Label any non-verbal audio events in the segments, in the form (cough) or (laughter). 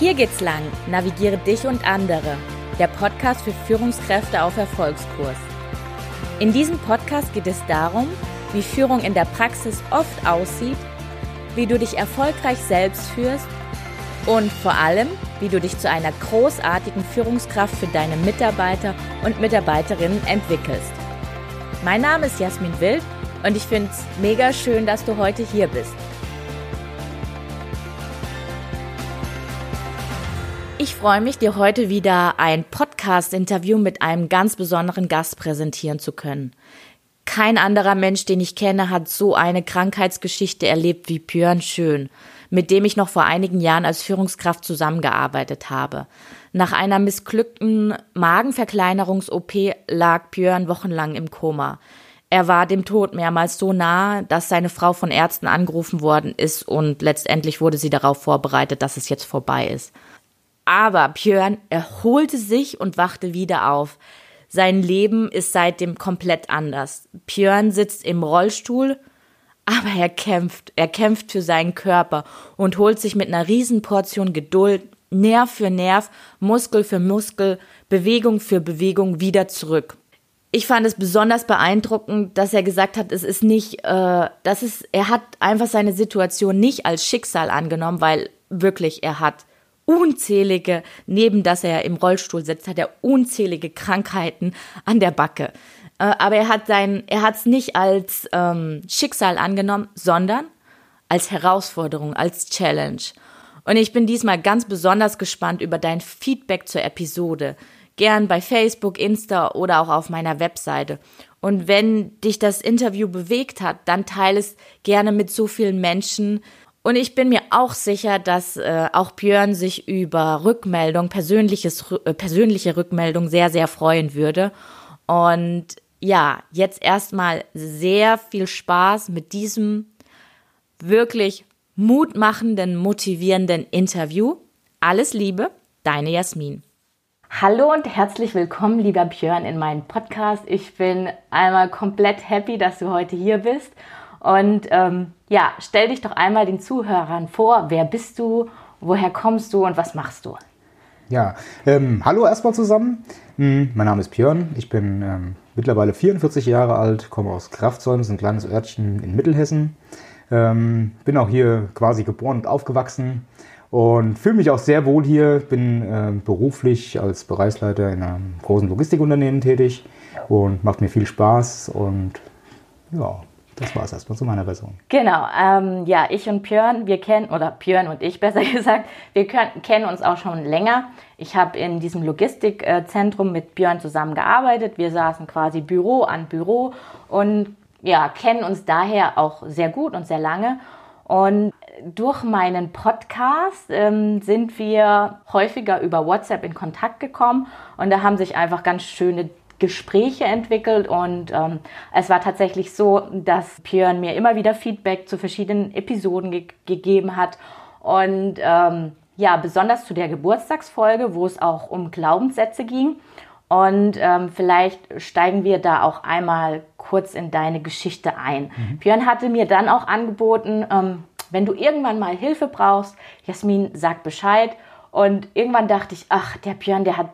Hier geht's lang. Navigiere dich und andere. Der Podcast für Führungskräfte auf Erfolgskurs. In diesem Podcast geht es darum, wie Führung in der Praxis oft aussieht, wie du dich erfolgreich selbst führst und vor allem, wie du dich zu einer großartigen Führungskraft für deine Mitarbeiter und Mitarbeiterinnen entwickelst. Mein Name ist Jasmin Wild und ich finde es mega schön, dass du heute hier bist. Ich freue mich, dir heute wieder ein Podcast-Interview mit einem ganz besonderen Gast präsentieren zu können. Kein anderer Mensch, den ich kenne, hat so eine Krankheitsgeschichte erlebt wie Björn Schön, mit dem ich noch vor einigen Jahren als Führungskraft zusammengearbeitet habe. Nach einer missglückten Magenverkleinerungs-OP lag Björn wochenlang im Koma. Er war dem Tod mehrmals so nah, dass seine Frau von Ärzten angerufen worden ist und letztendlich wurde sie darauf vorbereitet, dass es jetzt vorbei ist. Aber Björn erholte sich und wachte wieder auf. Sein Leben ist seitdem komplett anders. Björn sitzt im Rollstuhl, aber er kämpft. Er kämpft für seinen Körper und holt sich mit einer Riesenportion Geduld Nerv für Nerv, Muskel für Muskel, Bewegung für Bewegung wieder zurück. Ich fand es besonders beeindruckend, dass er gesagt hat, es ist nicht, äh, das ist, er hat einfach seine Situation nicht als Schicksal angenommen, weil wirklich er hat unzählige, neben dass er im Rollstuhl sitzt, hat er unzählige Krankheiten an der Backe. Äh, aber er hat sein, er hat es nicht als ähm, Schicksal angenommen, sondern als Herausforderung, als Challenge. Und ich bin diesmal ganz besonders gespannt über dein Feedback zur Episode. Gern bei Facebook, Insta oder auch auf meiner Webseite. Und wenn dich das Interview bewegt hat, dann teile es gerne mit so vielen Menschen, und ich bin mir auch sicher, dass äh, auch Björn sich über Rückmeldung, persönliches, äh, persönliche Rückmeldung sehr, sehr freuen würde. Und ja, jetzt erstmal sehr viel Spaß mit diesem wirklich mutmachenden, motivierenden Interview. Alles Liebe, deine Jasmin. Hallo und herzlich willkommen, lieber Björn, in meinem Podcast. Ich bin einmal komplett happy, dass du heute hier bist und ähm, ja, stell dich doch einmal den Zuhörern vor. Wer bist du? Woher kommst du und was machst du? Ja, ähm, hallo erstmal zusammen. Hm, mein Name ist Björn. Ich bin ähm, mittlerweile 44 Jahre alt, komme aus Kraftzäun, das ist ein kleines Örtchen in Mittelhessen. Ähm, bin auch hier quasi geboren und aufgewachsen und fühle mich auch sehr wohl hier. Bin äh, beruflich als Bereichsleiter in einem großen Logistikunternehmen tätig und macht mir viel Spaß und ja, das war es erstmal zu meiner Version. Genau, ähm, ja, ich und Björn, wir kennen, oder Björn und ich (laughs) besser gesagt, wir können, kennen uns auch schon länger. Ich habe in diesem Logistikzentrum mit Björn zusammengearbeitet. Wir saßen quasi Büro an Büro und ja, kennen uns daher auch sehr gut und sehr lange. Und durch meinen Podcast ähm, sind wir häufiger über WhatsApp in Kontakt gekommen und da haben sich einfach ganz schöne Gespräche entwickelt und ähm, es war tatsächlich so, dass Björn mir immer wieder Feedback zu verschiedenen Episoden ge gegeben hat und ähm, ja, besonders zu der Geburtstagsfolge, wo es auch um Glaubenssätze ging. Und ähm, vielleicht steigen wir da auch einmal kurz in deine Geschichte ein. Mhm. Björn hatte mir dann auch angeboten, ähm, wenn du irgendwann mal Hilfe brauchst, Jasmin, sag Bescheid. Und irgendwann dachte ich, ach, der Björn, der hat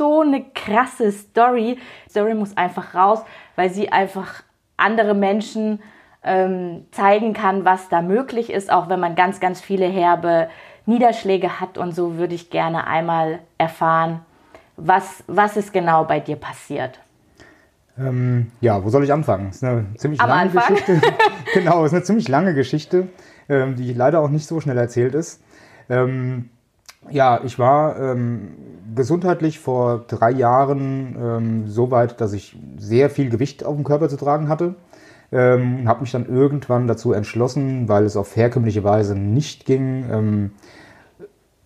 so eine krasse Story. Die Story muss einfach raus, weil sie einfach andere Menschen ähm, zeigen kann, was da möglich ist, auch wenn man ganz, ganz viele herbe Niederschläge hat. Und so würde ich gerne einmal erfahren, was, was ist genau bei dir passiert. Ähm, ja, wo soll ich anfangen? Das ist eine ziemlich Am lange Anfang. Geschichte. (laughs) genau, ist eine ziemlich lange Geschichte, ähm, die leider auch nicht so schnell erzählt ist. Ähm, ja, ich war ähm, gesundheitlich vor drei Jahren ähm, so weit, dass ich sehr viel Gewicht auf dem Körper zu tragen hatte. Ähm, habe mich dann irgendwann dazu entschlossen, weil es auf herkömmliche Weise nicht ging, ähm,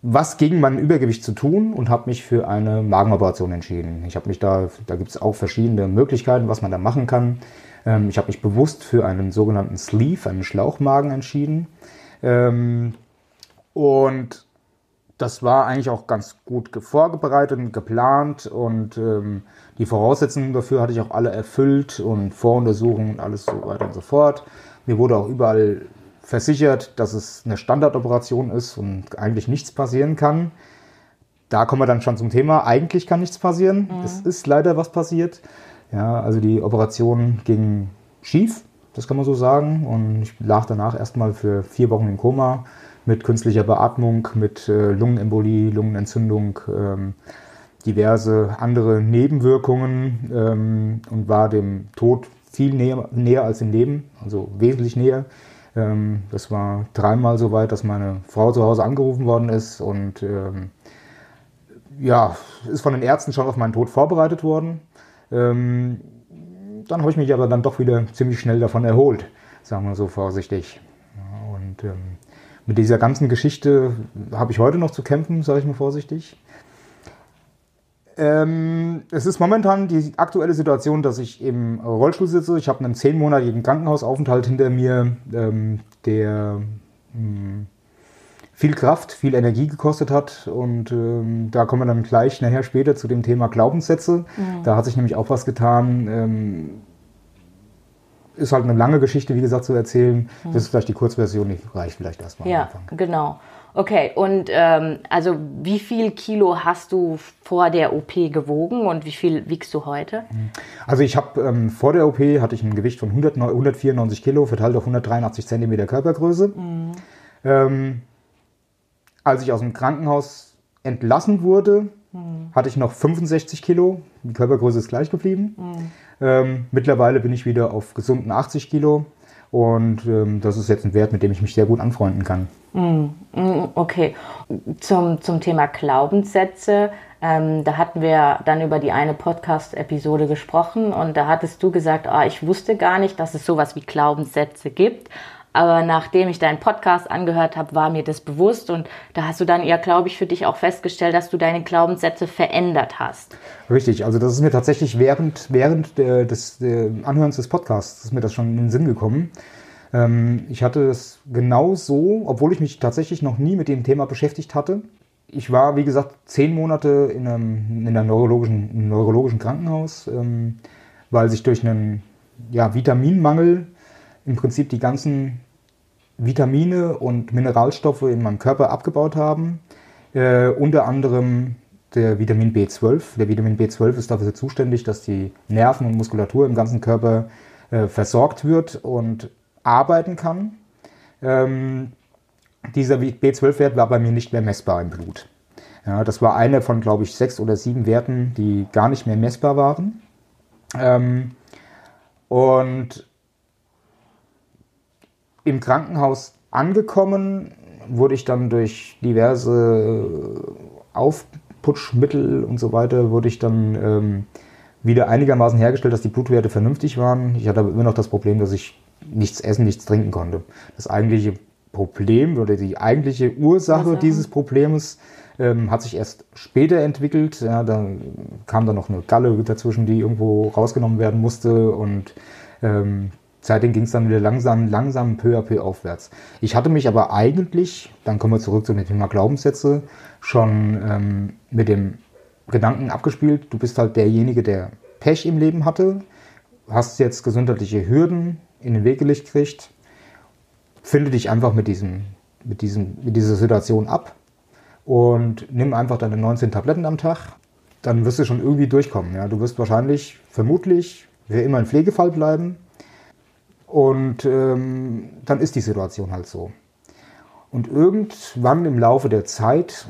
was gegen mein Übergewicht zu tun und habe mich für eine Magenoperation entschieden. Ich habe mich da, da gibt es auch verschiedene Möglichkeiten, was man da machen kann. Ähm, ich habe mich bewusst für einen sogenannten Sleeve, einen Schlauchmagen entschieden. Ähm, und das war eigentlich auch ganz gut vorbereitet und geplant und ähm, die Voraussetzungen dafür hatte ich auch alle erfüllt und Voruntersuchungen und alles so weiter und so fort. Mir wurde auch überall versichert, dass es eine Standardoperation ist und eigentlich nichts passieren kann. Da kommen wir dann schon zum Thema. Eigentlich kann nichts passieren. Mhm. Es ist leider was passiert. Ja, also die Operation ging schief, das kann man so sagen. Und ich lag danach erstmal für vier Wochen im Koma mit künstlicher Beatmung, mit äh, Lungenembolie, Lungenentzündung, ähm, diverse andere Nebenwirkungen ähm, und war dem Tod viel näher, näher als dem Leben, also wesentlich näher. Ähm, das war dreimal so weit, dass meine Frau zu Hause angerufen worden ist und ähm, ja, ist von den Ärzten schon auf meinen Tod vorbereitet worden. Ähm, dann habe ich mich aber dann doch wieder ziemlich schnell davon erholt, sagen wir so vorsichtig. Und ähm, mit dieser ganzen Geschichte habe ich heute noch zu kämpfen, sage ich mal vorsichtig. Ähm, es ist momentan die aktuelle Situation, dass ich im Rollstuhl sitze. Ich habe einen zehnmonatigen Krankenhausaufenthalt hinter mir, ähm, der mh, hm, viel Kraft, viel Energie gekostet hat. Und ähm, da kommen wir dann gleich nachher später zu dem Thema Glaubenssätze. Mhm. Da hat sich nämlich auch was getan. Ist halt eine lange Geschichte, wie gesagt, zu erzählen. Mhm. Das ist vielleicht die Kurzversion, die reicht vielleicht erstmal. Ja, genau. Okay, und ähm, also wie viel Kilo hast du vor der OP gewogen und wie viel wiegst du heute? Mhm. Also ich habe ähm, vor der OP hatte ich ein Gewicht von 100, 194 Kilo verteilt auf 183 Zentimeter Körpergröße. Mhm. Ähm, als ich aus dem Krankenhaus entlassen wurde, mhm. hatte ich noch 65 Kilo. Die Körpergröße ist gleich geblieben. Mhm. Ähm, mittlerweile bin ich wieder auf gesunden 80 Kilo. Und ähm, das ist jetzt ein Wert, mit dem ich mich sehr gut anfreunden kann. Mhm. Okay. Zum, zum Thema Glaubenssätze. Ähm, da hatten wir dann über die eine Podcast-Episode gesprochen und da hattest du gesagt, oh, ich wusste gar nicht, dass es sowas wie Glaubenssätze gibt. Aber nachdem ich deinen Podcast angehört habe, war mir das bewusst und da hast du dann ja, glaube ich, für dich auch festgestellt, dass du deine Glaubenssätze verändert hast. Richtig, also das ist mir tatsächlich während, während der, des der Anhörens des Podcasts ist mir das schon in den Sinn gekommen. Ähm, ich hatte es genau so, obwohl ich mich tatsächlich noch nie mit dem Thema beschäftigt hatte. Ich war, wie gesagt, zehn Monate in einem, in einem neurologischen, einem neurologischen Krankenhaus, ähm, weil sich durch einen ja, Vitaminmangel im Prinzip die ganzen Vitamine und Mineralstoffe in meinem Körper abgebaut haben. Äh, unter anderem der Vitamin B12. Der Vitamin B12 ist dafür zuständig, dass die Nerven und Muskulatur im ganzen Körper äh, versorgt wird und arbeiten kann. Ähm, dieser B12-Wert war bei mir nicht mehr messbar im Blut. Ja, das war einer von, glaube ich, sechs oder sieben Werten, die gar nicht mehr messbar waren. Ähm, und im Krankenhaus angekommen wurde ich dann durch diverse Aufputschmittel und so weiter, wurde ich dann ähm, wieder einigermaßen hergestellt, dass die Blutwerte vernünftig waren. Ich hatte aber immer noch das Problem, dass ich nichts essen, nichts trinken konnte. Das eigentliche Problem oder die eigentliche Ursache Was, dieses Problems ähm, hat sich erst später entwickelt. Ja, da kam dann noch eine Galle dazwischen, die irgendwo rausgenommen werden musste und ähm, Seitdem ging es dann wieder langsam, langsam peu à peu aufwärts. Ich hatte mich aber eigentlich, dann kommen wir zurück zu dem Thema Glaubenssätze, schon ähm, mit dem Gedanken abgespielt, du bist halt derjenige, der Pech im Leben hatte, hast jetzt gesundheitliche Hürden in den Weg gelegt kriegt, finde dich einfach mit, diesem, mit, diesem, mit dieser Situation ab und nimm einfach deine 19 Tabletten am Tag, dann wirst du schon irgendwie durchkommen. Ja? Du wirst wahrscheinlich, vermutlich, für immer ein Pflegefall bleiben, und ähm, dann ist die Situation halt so. Und irgendwann im Laufe der Zeit,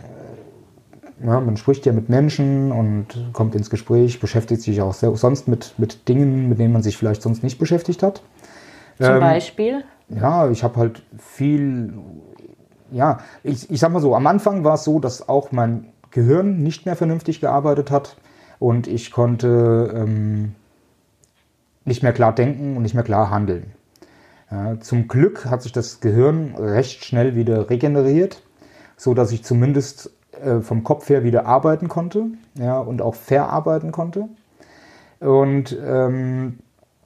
äh, ja, man spricht ja mit Menschen und kommt ins Gespräch, beschäftigt sich auch sonst mit, mit Dingen, mit denen man sich vielleicht sonst nicht beschäftigt hat. Zum ähm, Beispiel? Ja, ich habe halt viel, ja, ich, ich sag mal so, am Anfang war es so, dass auch mein Gehirn nicht mehr vernünftig gearbeitet hat und ich konnte ähm, nicht mehr klar denken und nicht mehr klar handeln. Ja, zum Glück hat sich das Gehirn recht schnell wieder regeneriert, so dass ich zumindest äh, vom Kopf her wieder arbeiten konnte ja, und auch verarbeiten konnte. Und ähm,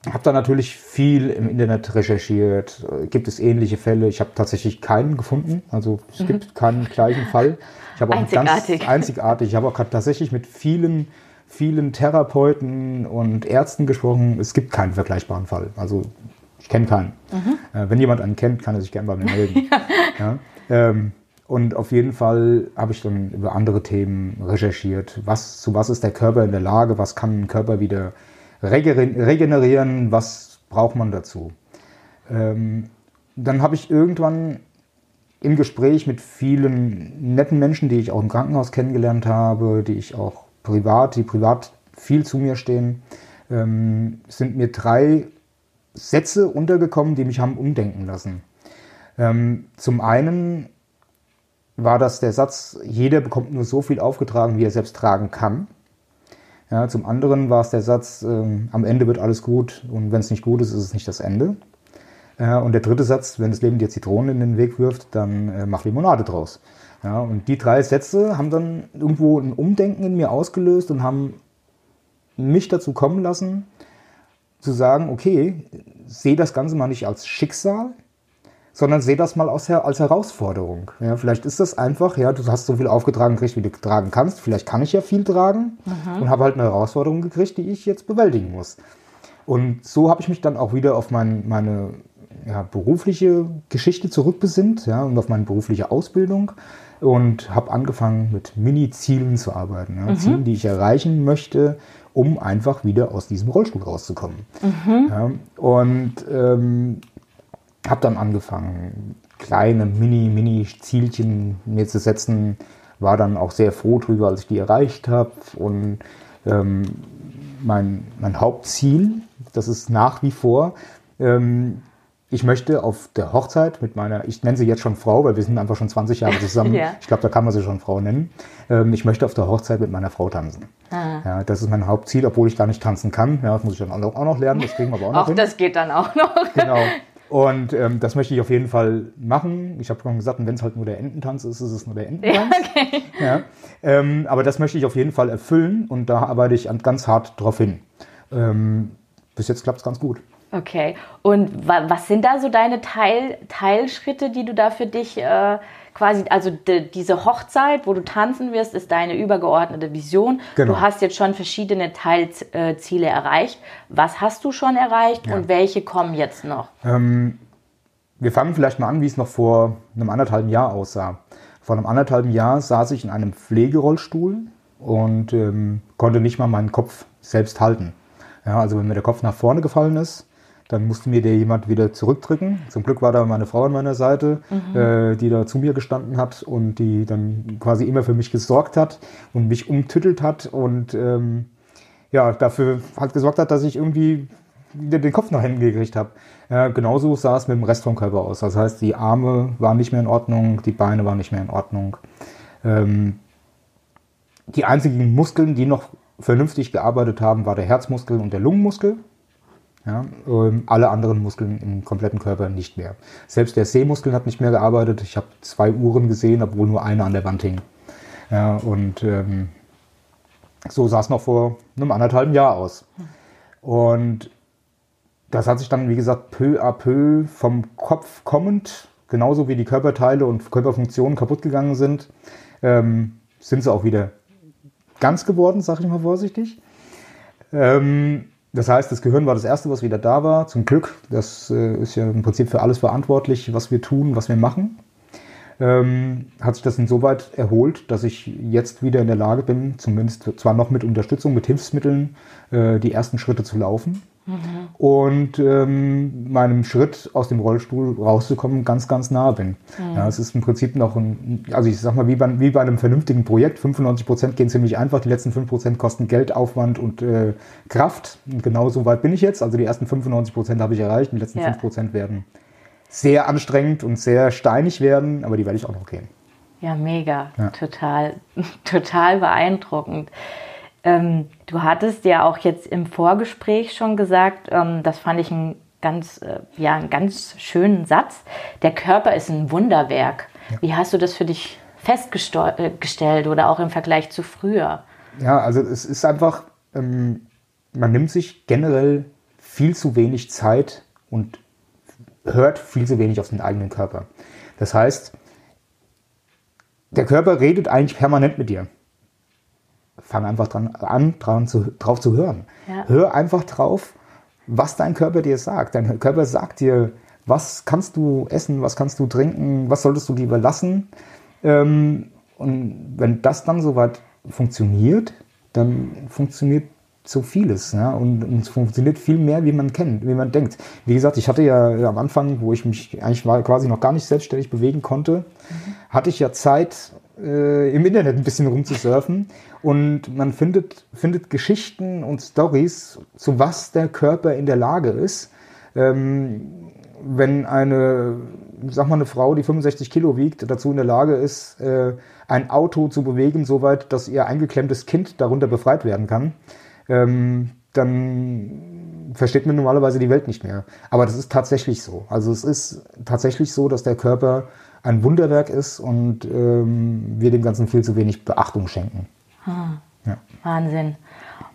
habe dann natürlich viel im Internet recherchiert. Gibt es ähnliche Fälle? Ich habe tatsächlich keinen gefunden. Also es mhm. gibt keinen gleichen Fall. Ich habe auch einzigartig. ganz einzigartig. Ich habe auch tatsächlich mit vielen vielen Therapeuten und Ärzten gesprochen. Es gibt keinen vergleichbaren Fall. Also ich kenne keinen. Mhm. Äh, wenn jemand einen kennt, kann er sich gerne bei mir melden. (laughs) ja. Ähm, und auf jeden Fall habe ich dann über andere Themen recherchiert. Was, zu was ist der Körper in der Lage? Was kann ein Körper wieder regenerieren? Was braucht man dazu? Ähm, dann habe ich irgendwann im Gespräch mit vielen netten Menschen, die ich auch im Krankenhaus kennengelernt habe, die ich auch privat, die privat viel zu mir stehen, ähm, sind mir drei Sätze untergekommen, die mich haben umdenken lassen. Ähm, zum einen war das der Satz, jeder bekommt nur so viel aufgetragen, wie er selbst tragen kann. Ja, zum anderen war es der Satz, äh, am Ende wird alles gut und wenn es nicht gut ist, ist es nicht das Ende. Und der dritte Satz, wenn das Leben dir Zitronen in den Weg wirft, dann äh, mach Limonade draus. Ja, und die drei Sätze haben dann irgendwo ein Umdenken in mir ausgelöst und haben mich dazu kommen lassen, zu sagen, okay, sehe das Ganze mal nicht als Schicksal, sondern sehe das mal als, als Herausforderung. Ja, vielleicht ist das einfach, ja, du hast so viel aufgetragen gekriegt, wie du tragen kannst. Vielleicht kann ich ja viel tragen mhm. und habe halt eine Herausforderung gekriegt, die ich jetzt bewältigen muss. Und so habe ich mich dann auch wieder auf mein, meine ja, berufliche Geschichte zurückbesinnt ja, und auf meine berufliche Ausbildung und habe angefangen mit Mini-Zielen zu arbeiten. Ja, mhm. Zielen, die ich erreichen möchte, um einfach wieder aus diesem Rollstuhl rauszukommen. Mhm. Ja, und ähm, habe dann angefangen, kleine Mini-Mini-Zielchen mir zu setzen. War dann auch sehr froh drüber, als ich die erreicht habe. Und ähm, mein, mein Hauptziel, das ist nach wie vor, ähm, ich möchte auf der Hochzeit mit meiner, ich nenne sie jetzt schon Frau, weil wir sind einfach schon 20 Jahre zusammen. (laughs) ja. Ich glaube, da kann man sie schon Frau nennen. Ähm, ich möchte auf der Hochzeit mit meiner Frau tanzen. Ah. Ja, das ist mein Hauptziel, obwohl ich gar nicht tanzen kann. Ja, das muss ich dann auch noch lernen. Das kriegen wir aber auch noch. Auch hin. das geht dann auch noch. (laughs) Genau. Und ähm, das möchte ich auf jeden Fall machen. Ich habe schon gesagt, wenn es halt nur der Ententanz ist, ist es nur der Ententanz. Ja, okay. ja. Ähm, aber das möchte ich auf jeden Fall erfüllen und da arbeite ich ganz hart drauf hin. Ähm, bis jetzt klappt es ganz gut. Okay. Und wa was sind da so deine Teil Teilschritte, die du da für dich äh, quasi, also diese Hochzeit, wo du tanzen wirst, ist deine übergeordnete Vision. Genau. Du hast jetzt schon verschiedene Teilziele erreicht. Was hast du schon erreicht ja. und welche kommen jetzt noch? Ähm, wir fangen vielleicht mal an, wie es noch vor einem anderthalben Jahr aussah. Vor einem anderthalben Jahr saß ich in einem Pflegerollstuhl und ähm, konnte nicht mal meinen Kopf selbst halten. Ja, also wenn mir der Kopf nach vorne gefallen ist, dann musste mir der jemand wieder zurückdrücken. Zum Glück war da meine Frau an meiner Seite, mhm. äh, die da zu mir gestanden hat und die dann quasi immer für mich gesorgt hat und mich umtüttelt hat und ähm, ja, dafür halt gesorgt hat, dass ich irgendwie den Kopf nach hinten gekriegt habe. Äh, genauso sah es mit dem Rest vom Körper aus. Das heißt, die Arme waren nicht mehr in Ordnung, die Beine waren nicht mehr in Ordnung. Ähm, die einzigen Muskeln, die noch vernünftig gearbeitet haben, war der Herzmuskel und der Lungenmuskel. Ja, ähm, alle anderen Muskeln im kompletten Körper nicht mehr. Selbst der Sehmuskel hat nicht mehr gearbeitet. Ich habe zwei Uhren gesehen, obwohl nur eine an der Wand hing. Ja, und ähm, so sah es noch vor einem anderthalben Jahr aus. Und das hat sich dann, wie gesagt, peu à peu vom Kopf kommend, genauso wie die Körperteile und Körperfunktionen kaputt gegangen sind, ähm, sind sie auch wieder ganz geworden, sage ich mal vorsichtig. Ähm, das heißt, das Gehirn war das Erste, was wieder da war. Zum Glück. Das äh, ist ja im Prinzip für alles verantwortlich, was wir tun, was wir machen. Ähm, hat sich das insoweit erholt, dass ich jetzt wieder in der Lage bin, zumindest zwar noch mit Unterstützung, mit Hilfsmitteln, äh, die ersten Schritte zu laufen mhm. und ähm, meinem Schritt aus dem Rollstuhl rauszukommen ganz, ganz nah bin. Mhm. Ja, es ist im Prinzip noch ein, also ich sag mal, wie bei, wie bei einem vernünftigen Projekt, 95 Prozent gehen ziemlich einfach, die letzten 5 Prozent kosten Geld, Aufwand und äh, Kraft. Und genau so weit bin ich jetzt. Also die ersten 95 Prozent habe ich erreicht, die letzten ja. 5 Prozent werden sehr anstrengend und sehr steinig werden, aber die werde ich auch noch gehen. Ja, mega. Ja. Total, (laughs) total beeindruckend. Ähm, du hattest ja auch jetzt im Vorgespräch schon gesagt, ähm, das fand ich einen ganz, äh, ja, einen ganz schönen Satz. Der Körper ist ein Wunderwerk. Ja. Wie hast du das für dich festgestellt äh, oder auch im Vergleich zu früher? Ja, also es ist einfach, ähm, man nimmt sich generell viel zu wenig Zeit und hört viel zu wenig auf den eigenen Körper. Das heißt, der Körper redet eigentlich permanent mit dir fang einfach dran an, dran zu, drauf zu hören. Ja. Hör einfach drauf, was dein Körper dir sagt. Dein Körper sagt dir, was kannst du essen, was kannst du trinken, was solltest du lieber lassen. Ähm, und wenn das dann soweit funktioniert, dann funktioniert so vieles. Ja? Und, und, es funktioniert viel mehr, wie man kennt, wie man denkt. Wie gesagt, ich hatte ja am Anfang, wo ich mich eigentlich quasi noch gar nicht selbstständig bewegen konnte, mhm. hatte ich ja Zeit, äh, im Internet ein bisschen rumzusurfen. Und man findet, findet Geschichten und Stories, zu was der Körper in der Lage ist. Ähm, wenn eine, sag mal, eine Frau, die 65 Kilo wiegt, dazu in der Lage ist, äh, ein Auto zu bewegen, soweit, dass ihr eingeklemmtes Kind darunter befreit werden kann, ähm, dann versteht man normalerweise die Welt nicht mehr. Aber das ist tatsächlich so. Also es ist tatsächlich so, dass der Körper ein Wunderwerk ist und ähm, wir dem Ganzen viel zu wenig Beachtung schenken. Hm. Ja. Wahnsinn.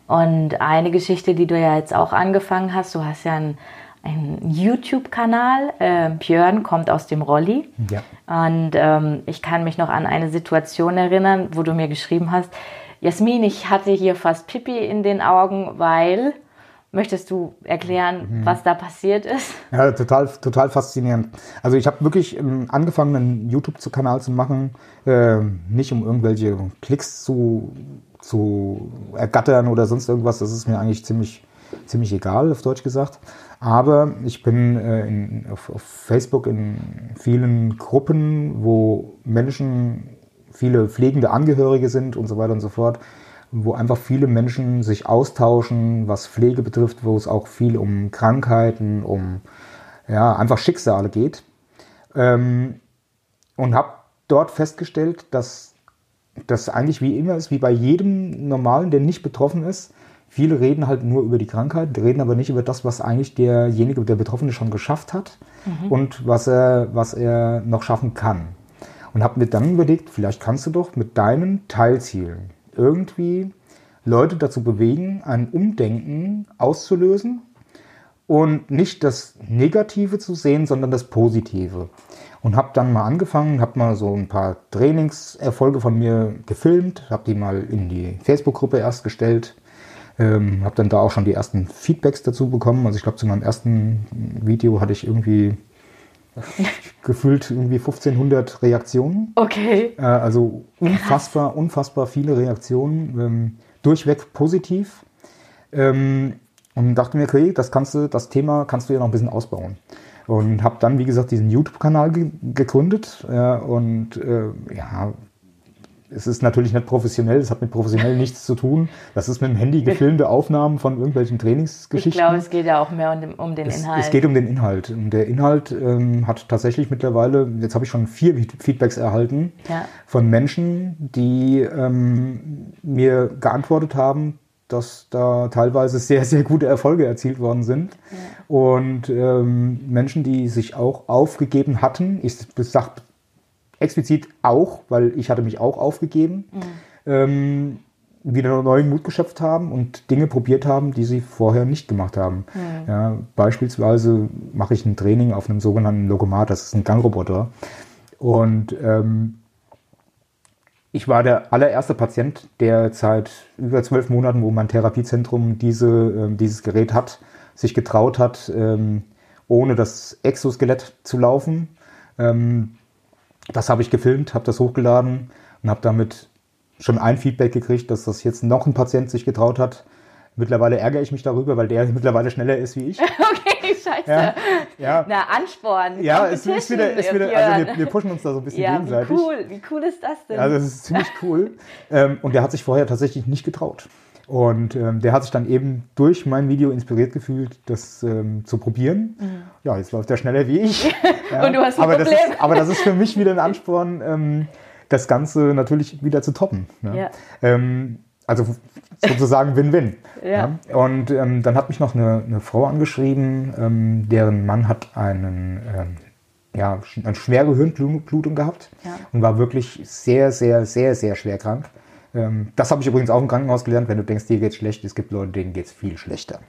Und eine Geschichte, die du ja jetzt auch angefangen hast, du hast ja einen, einen YouTube-Kanal. Äh, Björn kommt aus dem Rolli. Ja. Und ähm, ich kann mich noch an eine Situation erinnern, wo du mir geschrieben hast, Jasmin, ich hatte hier fast Pipi in den Augen, weil Möchtest du erklären, mhm. was da passiert ist? Ja, total, total faszinierend. Also ich habe wirklich ähm, angefangen, einen YouTube-Kanal zu machen, äh, nicht um irgendwelche Klicks zu, zu ergattern oder sonst irgendwas. Das ist mir eigentlich ziemlich, ziemlich egal, auf Deutsch gesagt. Aber ich bin äh, in, auf, auf Facebook in vielen Gruppen, wo Menschen, viele pflegende Angehörige sind und so weiter und so fort wo einfach viele Menschen sich austauschen, was Pflege betrifft, wo es auch viel um Krankheiten, um ja, einfach Schicksale geht. Ähm, und habe dort festgestellt, dass das eigentlich wie immer ist, wie bei jedem Normalen, der nicht betroffen ist. Viele reden halt nur über die Krankheit, reden aber nicht über das, was eigentlich derjenige, der Betroffene schon geschafft hat mhm. und was er, was er noch schaffen kann. Und habe mir dann überlegt, vielleicht kannst du doch mit deinen Teilzielen, irgendwie Leute dazu bewegen, ein Umdenken auszulösen und nicht das Negative zu sehen, sondern das Positive. Und habe dann mal angefangen, habe mal so ein paar Trainingserfolge von mir gefilmt, habe die mal in die Facebook-Gruppe erst gestellt, ähm, habe dann da auch schon die ersten Feedbacks dazu bekommen. Also ich glaube, zu meinem ersten Video hatte ich irgendwie (laughs) gefühlt irgendwie 1500 Reaktionen. Okay. Äh, also unfassbar, unfassbar viele Reaktionen, ähm, durchweg positiv. Ähm, und dachte mir, okay, das kannst du, das Thema kannst du ja noch ein bisschen ausbauen. Und habe dann, wie gesagt, diesen YouTube-Kanal ge gegründet äh, und äh, ja, es ist natürlich nicht professionell, es hat mit professionell nichts zu tun. Das ist mit dem Handy gefilmte Aufnahmen von irgendwelchen Trainingsgeschichten. Ich glaube, es geht ja auch mehr um den, um den es, Inhalt. Es geht um den Inhalt. Und der Inhalt ähm, hat tatsächlich mittlerweile, jetzt habe ich schon vier Feedbacks erhalten ja. von Menschen, die ähm, mir geantwortet haben, dass da teilweise sehr, sehr gute Erfolge erzielt worden sind. Ja. Und ähm, Menschen, die sich auch aufgegeben hatten, ich sage explizit auch, weil ich hatte mich auch aufgegeben, mhm. ähm, wieder neuen Mut geschöpft haben und Dinge probiert haben, die sie vorher nicht gemacht haben. Mhm. Ja, beispielsweise mache ich ein Training auf einem sogenannten Logomat, das ist ein Gangroboter. Und ähm, ich war der allererste Patient, der seit über zwölf Monaten, wo mein Therapiezentrum diese, äh, dieses Gerät hat, sich getraut hat, ähm, ohne das Exoskelett zu laufen. Ähm, das habe ich gefilmt, habe das hochgeladen und habe damit schon ein Feedback gekriegt, dass das jetzt noch ein Patient sich getraut hat. Mittlerweile ärgere ich mich darüber, weil der (laughs) mittlerweile schneller ist wie ich. (laughs) okay, scheiße. Ja, ja. Na, Ansporn. Ja, es ist wieder, ist wieder also wir, wir, pushen uns da so ein bisschen ja, gegenseitig. Wie cool, wie cool ist das denn? Also, das ist ziemlich cool. ähm, und der hat sich vorher tatsächlich nicht getraut. Und ähm, der hat sich dann eben durch mein Video inspiriert gefühlt, das ähm, zu probieren. Mhm. Ja, jetzt läuft er schneller wie ich. (laughs) Ja. Und du hast ein aber, Problem. Das ist, aber das ist für mich wieder ein Ansporn, ähm, das Ganze natürlich wieder zu toppen. Ne? Ja. Ähm, also sozusagen Win-Win. (laughs) ja. Und ähm, dann hat mich noch eine, eine Frau angeschrieben, ähm, deren Mann hat einen ja, eine schwere Hirnblutung gehabt ja. und war wirklich sehr, sehr, sehr, sehr schwer krank. Ähm, das habe ich übrigens auch im Krankenhaus gelernt, wenn du denkst, dir geht's schlecht, es gibt Leute, denen geht es viel schlechter.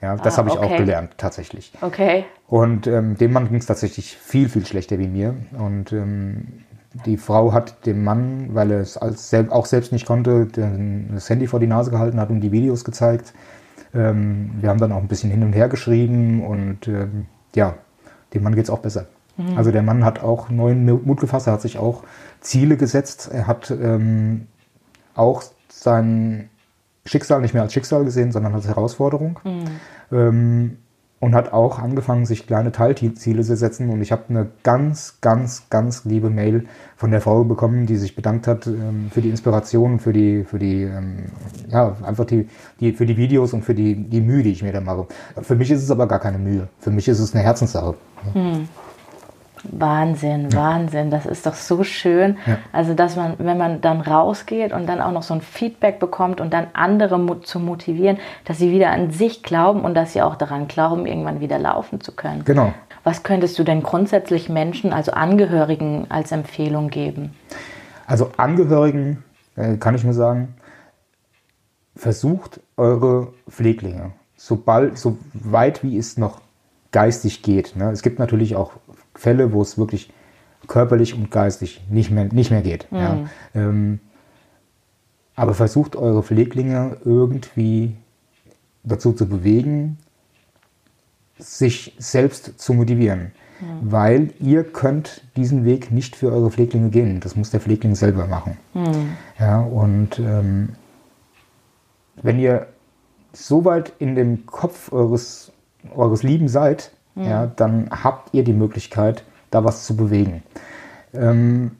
Ja, das ah, habe ich okay. auch gelernt, tatsächlich. Okay. Und ähm, dem Mann ging es tatsächlich viel, viel schlechter wie mir. Und ähm, die Frau hat dem Mann, weil er es als, auch selbst nicht konnte, das Handy vor die Nase gehalten hat und die Videos gezeigt. Ähm, wir haben dann auch ein bisschen hin und her geschrieben und ähm, ja, dem Mann geht es auch besser. Mhm. Also der Mann hat auch neuen Mut gefasst, er hat sich auch Ziele gesetzt, er hat ähm, auch sein Schicksal nicht mehr als Schicksal gesehen, sondern als Herausforderung. Mhm. Ähm, und hat auch angefangen, sich kleine Teilziele zu setzen. Und ich habe eine ganz, ganz, ganz liebe Mail von der Frau bekommen, die sich bedankt hat ähm, für die Inspiration, für die, für die, ähm, ja, einfach die, die, für die Videos und für die, die Mühe, die ich mir da mache. Für mich ist es aber gar keine Mühe. Für mich ist es eine Herzenssache. Mhm. Wahnsinn. Wahnsinn. Das ist doch so schön. Ja. Also, dass man, wenn man dann rausgeht und dann auch noch so ein Feedback bekommt und dann andere zu motivieren, dass sie wieder an sich glauben und dass sie auch daran glauben, irgendwann wieder laufen zu können. Genau. Was könntest du denn grundsätzlich Menschen, also Angehörigen, als Empfehlung geben? Also Angehörigen äh, kann ich nur sagen, versucht eure Pfleglinge, sobald, so weit wie es noch geistig geht. Ne? Es gibt natürlich auch Fälle, wo es wirklich körperlich und geistig nicht mehr, nicht mehr geht. Mhm. Ja. Ähm, aber versucht eure Pfleglinge irgendwie dazu zu bewegen, sich selbst zu motivieren. Mhm. Weil ihr könnt diesen Weg nicht für eure Pfleglinge gehen. Das muss der Pflegling selber machen. Mhm. Ja, und ähm, wenn ihr so weit in dem Kopf eures, eures Lieben seid, mhm. ja, dann habt ihr die Möglichkeit, da was zu bewegen. Ähm,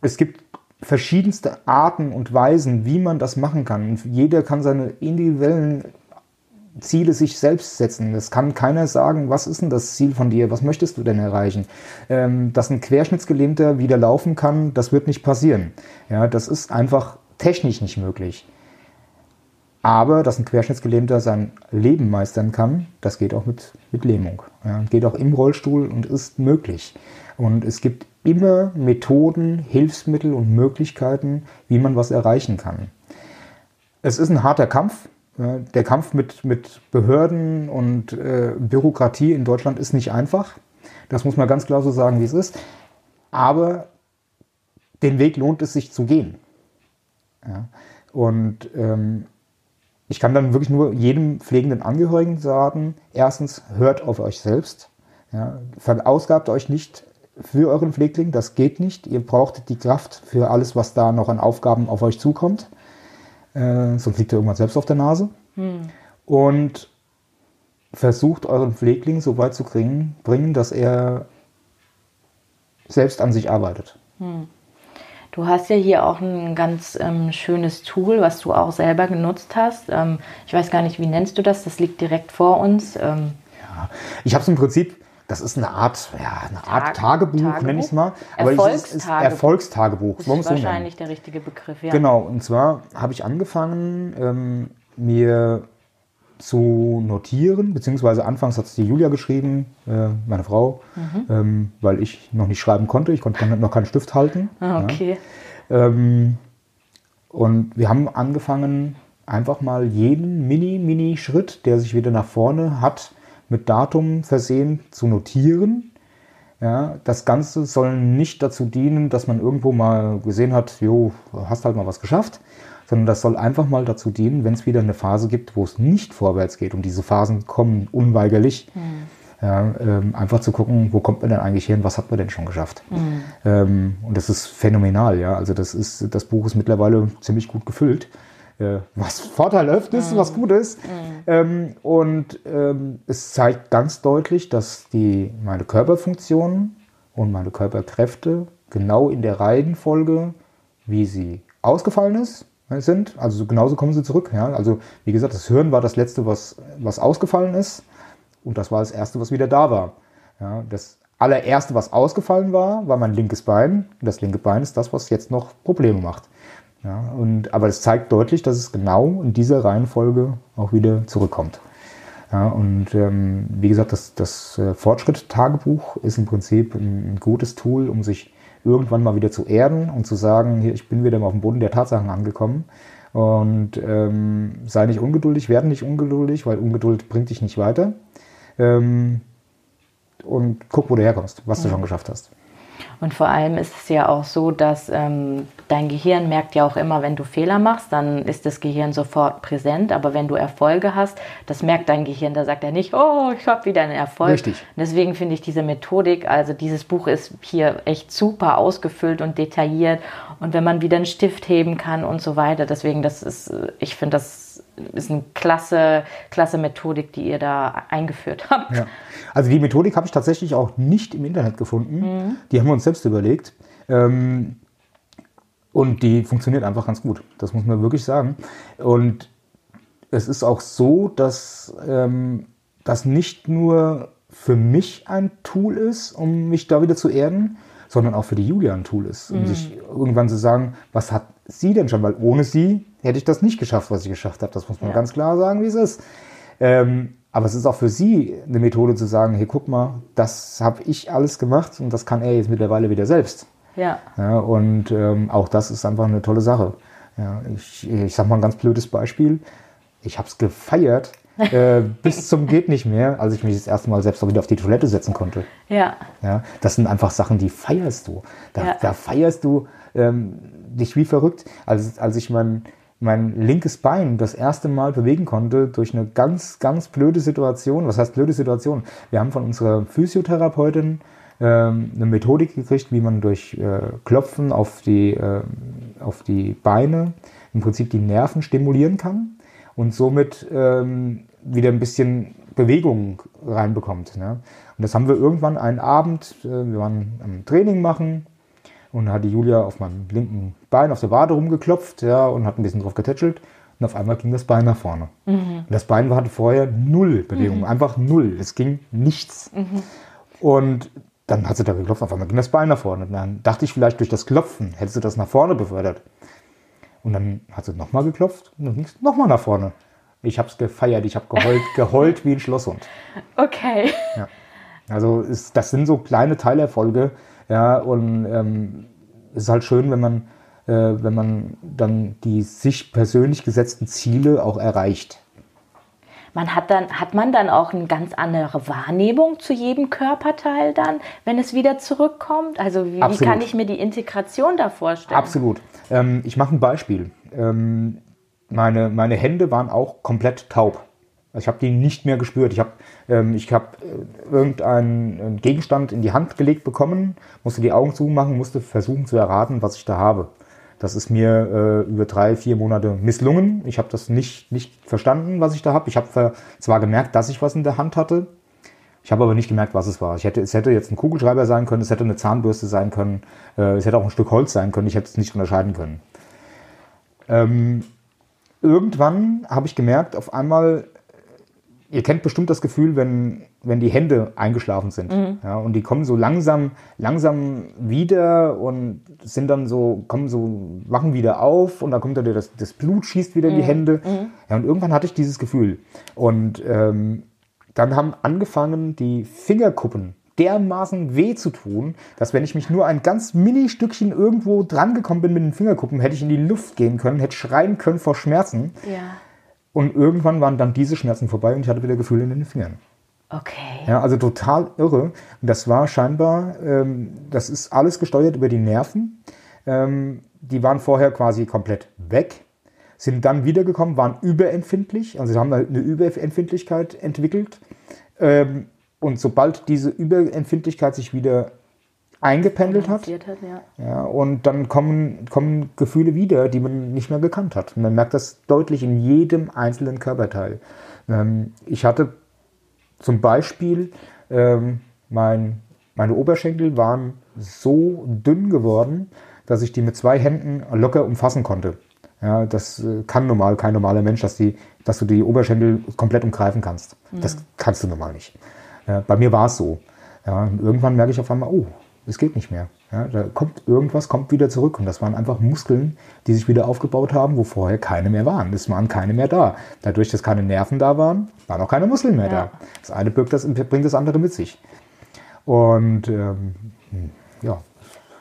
es gibt verschiedenste Arten und Weisen, wie man das machen kann. Und jeder kann seine individuellen Ziele sich selbst setzen. Es kann keiner sagen, was ist denn das Ziel von dir? Was möchtest du denn erreichen? Ähm, dass ein Querschnittsgelähmter wieder laufen kann, das wird nicht passieren. Ja, das ist einfach technisch nicht möglich. Aber dass ein Querschnittsgelähmter sein Leben meistern kann, das geht auch mit, mit Lähmung. Ja, geht auch im Rollstuhl und ist möglich. Und es gibt immer Methoden, Hilfsmittel und Möglichkeiten, wie man was erreichen kann. Es ist ein harter Kampf. Der Kampf mit, mit Behörden und äh, Bürokratie in Deutschland ist nicht einfach. Das muss man ganz klar so sagen, wie es ist. Aber den Weg lohnt es sich zu gehen. Ja. Und ähm, ich kann dann wirklich nur jedem pflegenden Angehörigen sagen, erstens, hört auf euch selbst. Ja, verausgabt euch nicht für euren Pflegling, das geht nicht. Ihr braucht die Kraft für alles, was da noch an Aufgaben auf euch zukommt. Äh, sonst liegt ihr irgendwann selbst auf der Nase. Hm. Und versucht euren Pflegling so weit zu bringen, bringen, dass er selbst an sich arbeitet. Hm. Du hast ja hier auch ein ganz ähm, schönes Tool, was du auch selber genutzt hast. Ähm, ich weiß gar nicht, wie nennst du das? Das liegt direkt vor uns. Ähm ja, ich habe es im Prinzip, das ist eine Art, ja, eine Art Tag, Tagebuch, Tagebuch? nenne ich es mal. Aber Erfolgstagebuch. Es ist Erfolgstagebuch. Das ist wahrscheinlich der richtige Begriff, ja. Genau, und zwar habe ich angefangen, ähm, mir zu notieren, beziehungsweise anfangs hat es die Julia geschrieben, äh, meine Frau, mhm. ähm, weil ich noch nicht schreiben konnte. Ich konnte noch keinen Stift halten. Ah, okay. Ja. Ähm, und wir haben angefangen, einfach mal jeden Mini-Mini-Schritt, der sich wieder nach vorne hat, mit Datum versehen zu notieren. Ja, das Ganze soll nicht dazu dienen, dass man irgendwo mal gesehen hat, jo, hast halt mal was geschafft, sondern das soll einfach mal dazu dienen, wenn es wieder eine Phase gibt, wo es nicht vorwärts geht und diese Phasen kommen unweigerlich. Mhm. Ja, ähm, einfach zu gucken, wo kommt man denn eigentlich hin, was hat man denn schon geschafft. Mhm. Ähm, und das ist phänomenal, ja. Also das ist, das Buch ist mittlerweile ziemlich gut gefüllt. Äh, was vorteilhaft ist, mhm. was gut ist. Mhm. Ähm, und ähm, es zeigt ganz deutlich, dass die, meine Körperfunktionen und meine Körperkräfte genau in der Reihenfolge, wie sie ausgefallen ist, sind. Also genauso kommen sie zurück. Ja? Also wie gesagt, das Hirn war das letzte, was, was ausgefallen ist. Und das war das erste, was wieder da war. Ja? Das allererste, was ausgefallen war, war mein linkes Bein. Und das linke Bein ist das, was jetzt noch Probleme macht. Ja? Und, aber es zeigt deutlich, dass es genau in dieser Reihenfolge auch wieder zurückkommt. Ja, und ähm, wie gesagt, das, das äh, Fortschritt-Tagebuch ist im Prinzip ein, ein gutes Tool, um sich irgendwann mal wieder zu erden und zu sagen, hier, ich bin wieder mal auf dem Boden der Tatsachen angekommen. Und ähm, sei nicht ungeduldig, werde nicht ungeduldig, weil Ungeduld bringt dich nicht weiter. Ähm, und guck, wo du herkommst, was du schon geschafft hast. Und vor allem ist es ja auch so, dass ähm, dein Gehirn merkt ja auch immer, wenn du Fehler machst, dann ist das Gehirn sofort präsent. Aber wenn du Erfolge hast, das merkt dein Gehirn, da sagt er nicht, oh, ich habe wieder einen Erfolg. Richtig. Deswegen finde ich diese Methodik, also dieses Buch ist hier echt super ausgefüllt und detailliert. Und wenn man wieder einen Stift heben kann und so weiter, deswegen, das ist, ich finde, das ist eine klasse, klasse Methodik, die ihr da eingeführt (laughs) habt. Ja. Also die Methodik habe ich tatsächlich auch nicht im Internet gefunden. Mhm. Die haben wir uns selbst überlegt. Ähm, und die funktioniert einfach ganz gut. Das muss man wirklich sagen. Und es ist auch so, dass ähm, das nicht nur für mich ein Tool ist, um mich da wieder zu erden, sondern auch für die Julia ein Tool ist, um mhm. sich irgendwann zu sagen, was hat sie denn schon? Weil ohne sie hätte ich das nicht geschafft, was ich geschafft habe. Das muss man ja. ganz klar sagen, wie es ist. Ähm, aber es ist auch für sie eine Methode zu sagen, hey, guck mal, das habe ich alles gemacht und das kann er jetzt mittlerweile wieder selbst. Ja. ja und ähm, auch das ist einfach eine tolle Sache. Ja, ich, ich sag mal ein ganz blödes Beispiel. Ich habe es gefeiert, (laughs) äh, bis zum geht nicht mehr, als ich mich das erste Mal selbst wieder auf die Toilette setzen konnte. Ja. ja das sind einfach Sachen, die feierst du. Da, ja. da feierst du ähm, dich wie verrückt. Als, als ich mein, mein linkes Bein das erste Mal bewegen konnte durch eine ganz, ganz blöde Situation. Was heißt blöde Situation? Wir haben von unserer Physiotherapeutin ähm, eine Methodik gekriegt, wie man durch äh, Klopfen auf die, äh, auf die Beine im Prinzip die Nerven stimulieren kann und somit ähm, wieder ein bisschen Bewegung reinbekommt. Ne? Und das haben wir irgendwann einen Abend, äh, wir waren am Training machen und hat die Julia auf meinem linken Bein auf der Wade rumgeklopft ja, und hat ein bisschen drauf getätschelt. Und auf einmal ging das Bein nach vorne. Mhm. Das Bein hatte vorher null Bewegung, mhm. einfach null. Es ging nichts. Mhm. Und dann hat sie da geklopft, auf einmal ging das Bein nach vorne. Und dann dachte ich vielleicht durch das Klopfen hätte sie das nach vorne befördert. Und dann hat sie nochmal geklopft und dann ging es nochmal nach vorne. Ich habe es gefeiert, ich habe geheult, (laughs) geheult wie ein Schlosshund. Okay. Ja. Also ist, das sind so kleine Teilerfolge, ja, und ähm, es ist halt schön, wenn man, äh, wenn man dann die sich persönlich gesetzten Ziele auch erreicht. Man hat dann, hat man dann auch eine ganz andere Wahrnehmung zu jedem Körperteil dann, wenn es wieder zurückkommt? Also wie, wie kann ich mir die Integration da vorstellen? Absolut. Ähm, ich mache ein Beispiel. Ähm, meine, meine Hände waren auch komplett taub. Also ich habe die nicht mehr gespürt. Ich habe ähm, hab äh, irgendeinen Gegenstand in die Hand gelegt bekommen, musste die Augen zumachen, musste versuchen zu erraten, was ich da habe. Das ist mir äh, über drei, vier Monate misslungen. Ich habe das nicht, nicht verstanden, was ich da habe. Ich habe zwar gemerkt, dass ich was in der Hand hatte, ich habe aber nicht gemerkt, was es war. Ich hätte, es hätte jetzt ein Kugelschreiber sein können, es hätte eine Zahnbürste sein können, äh, es hätte auch ein Stück Holz sein können. Ich hätte es nicht unterscheiden können. Ähm, irgendwann habe ich gemerkt, auf einmal Ihr kennt bestimmt das Gefühl, wenn, wenn die Hände eingeschlafen sind. Mhm. Ja, und die kommen so langsam, langsam wieder und sind dann so, kommen so, wachen wieder auf und dann kommt dann das, das Blut schießt wieder in die mhm. Hände. Mhm. Ja, und irgendwann hatte ich dieses Gefühl. Und ähm, dann haben angefangen, die Fingerkuppen dermaßen weh zu tun, dass wenn ich mich nur ein ganz mini Stückchen irgendwo dran gekommen bin mit den Fingerkuppen, hätte ich in die Luft gehen können, hätte schreien können vor Schmerzen. Ja. Und irgendwann waren dann diese Schmerzen vorbei und ich hatte wieder Gefühle in den Fingern. Okay. Ja, also total irre. Und das war scheinbar, ähm, das ist alles gesteuert über die Nerven. Ähm, die waren vorher quasi komplett weg, sind dann wiedergekommen, waren überempfindlich, also sie haben eine Überempfindlichkeit entwickelt. Ähm, und sobald diese Überempfindlichkeit sich wieder eingependelt hat. hat ja. ja. und dann kommen, kommen Gefühle wieder, die man nicht mehr gekannt hat. Und man merkt das deutlich in jedem einzelnen Körperteil. Ähm, ich hatte zum Beispiel, ähm, mein, meine Oberschenkel waren so dünn geworden, dass ich die mit zwei Händen locker umfassen konnte. Ja, das äh, kann normal kein normaler Mensch, dass, die, dass du die Oberschenkel komplett umgreifen kannst. Mhm. Das kannst du normal nicht. Ja, bei mir war es so. Ja, irgendwann merke ich auf einmal, oh, es geht nicht mehr. Ja, da kommt irgendwas, kommt wieder zurück. Und das waren einfach Muskeln, die sich wieder aufgebaut haben, wo vorher keine mehr waren. Es waren keine mehr da. Dadurch, dass keine Nerven da waren, waren auch keine Muskeln mehr ja. da. Das eine birgt das, bringt das andere mit sich. Und ähm, ja,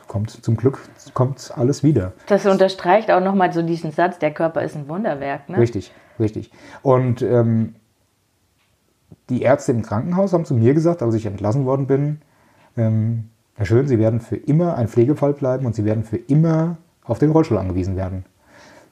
kommt zum Glück kommt alles wieder. Das unterstreicht auch nochmal so diesen Satz, der Körper ist ein Wunderwerk. Ne? Richtig, richtig. Und ähm, die Ärzte im Krankenhaus haben zu mir gesagt, als ich entlassen worden bin, ähm, Herr Schön, Sie werden für immer ein Pflegefall bleiben und Sie werden für immer auf den Rollstuhl angewiesen werden.